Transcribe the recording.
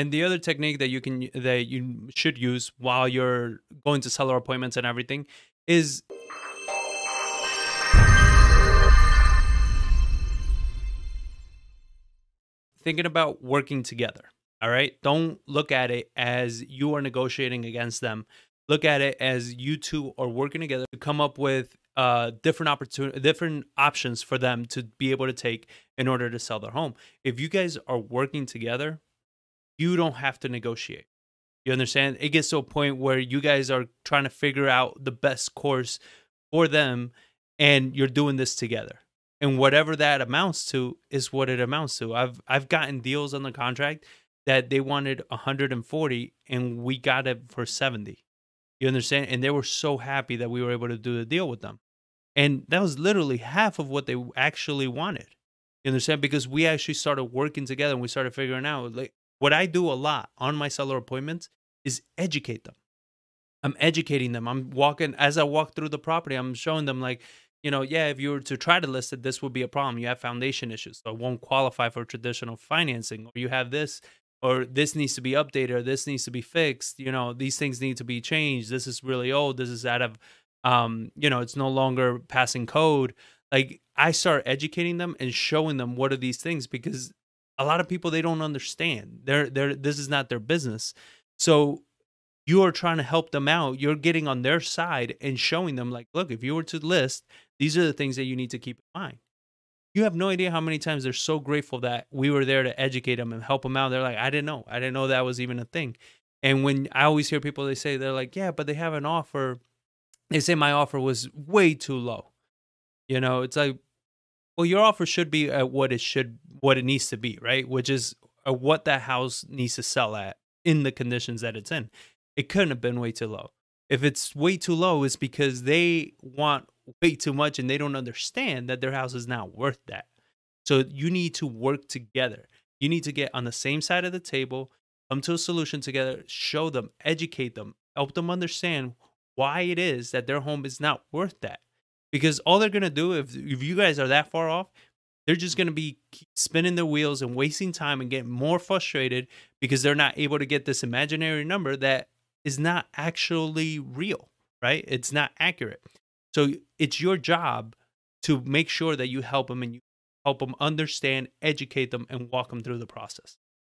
And the other technique that you can that you should use while you're going to seller appointments and everything is thinking about working together. All right. Don't look at it as you are negotiating against them. Look at it as you two are working together to come up with uh, different opportunity, different options for them to be able to take in order to sell their home. If you guys are working together, you don't have to negotiate. You understand? It gets to a point where you guys are trying to figure out the best course for them, and you're doing this together and whatever that amounts to is what it amounts to. I've I've gotten deals on the contract that they wanted 140 and we got it for 70. You understand? And they were so happy that we were able to do the deal with them. And that was literally half of what they actually wanted. You understand? Because we actually started working together and we started figuring out like what I do a lot on my seller appointments is educate them. I'm educating them. I'm walking as I walk through the property, I'm showing them like, you know, yeah, if you were to try to list it, this would be a problem. You have foundation issues, so it won't qualify for traditional financing, or you have this, or this needs to be updated, or this needs to be fixed. You know, these things need to be changed. This is really old. This is out of, um, you know, it's no longer passing code. Like I start educating them and showing them what are these things because a lot of people they don't understand. They're they're this is not their business. So you are trying to help them out. You're getting on their side and showing them, like, look, if you were to list, these are the things that you need to keep in mind. You have no idea how many times they're so grateful that we were there to educate them and help them out. They're like, I didn't know. I didn't know that was even a thing. And when I always hear people, they say, they're like, yeah, but they have an offer. They say my offer was way too low. You know, it's like, well, your offer should be at what it should, what it needs to be, right? Which is uh, what that house needs to sell at in the conditions that it's in it couldn't have been way too low. If it's way too low, it's because they want way too much and they don't understand that their house is not worth that. So you need to work together. You need to get on the same side of the table, come to a solution together, show them, educate them, help them understand why it is that their home is not worth that. Because all they're to do, if, if you guys are that far off, they're just to be spinning their wheels and wasting time and getting more frustrated because they're not able to get this imaginary number that is not actually real, right? It's not accurate. So it's your job to make sure that you help them and you help them understand, educate them, and walk them through the process.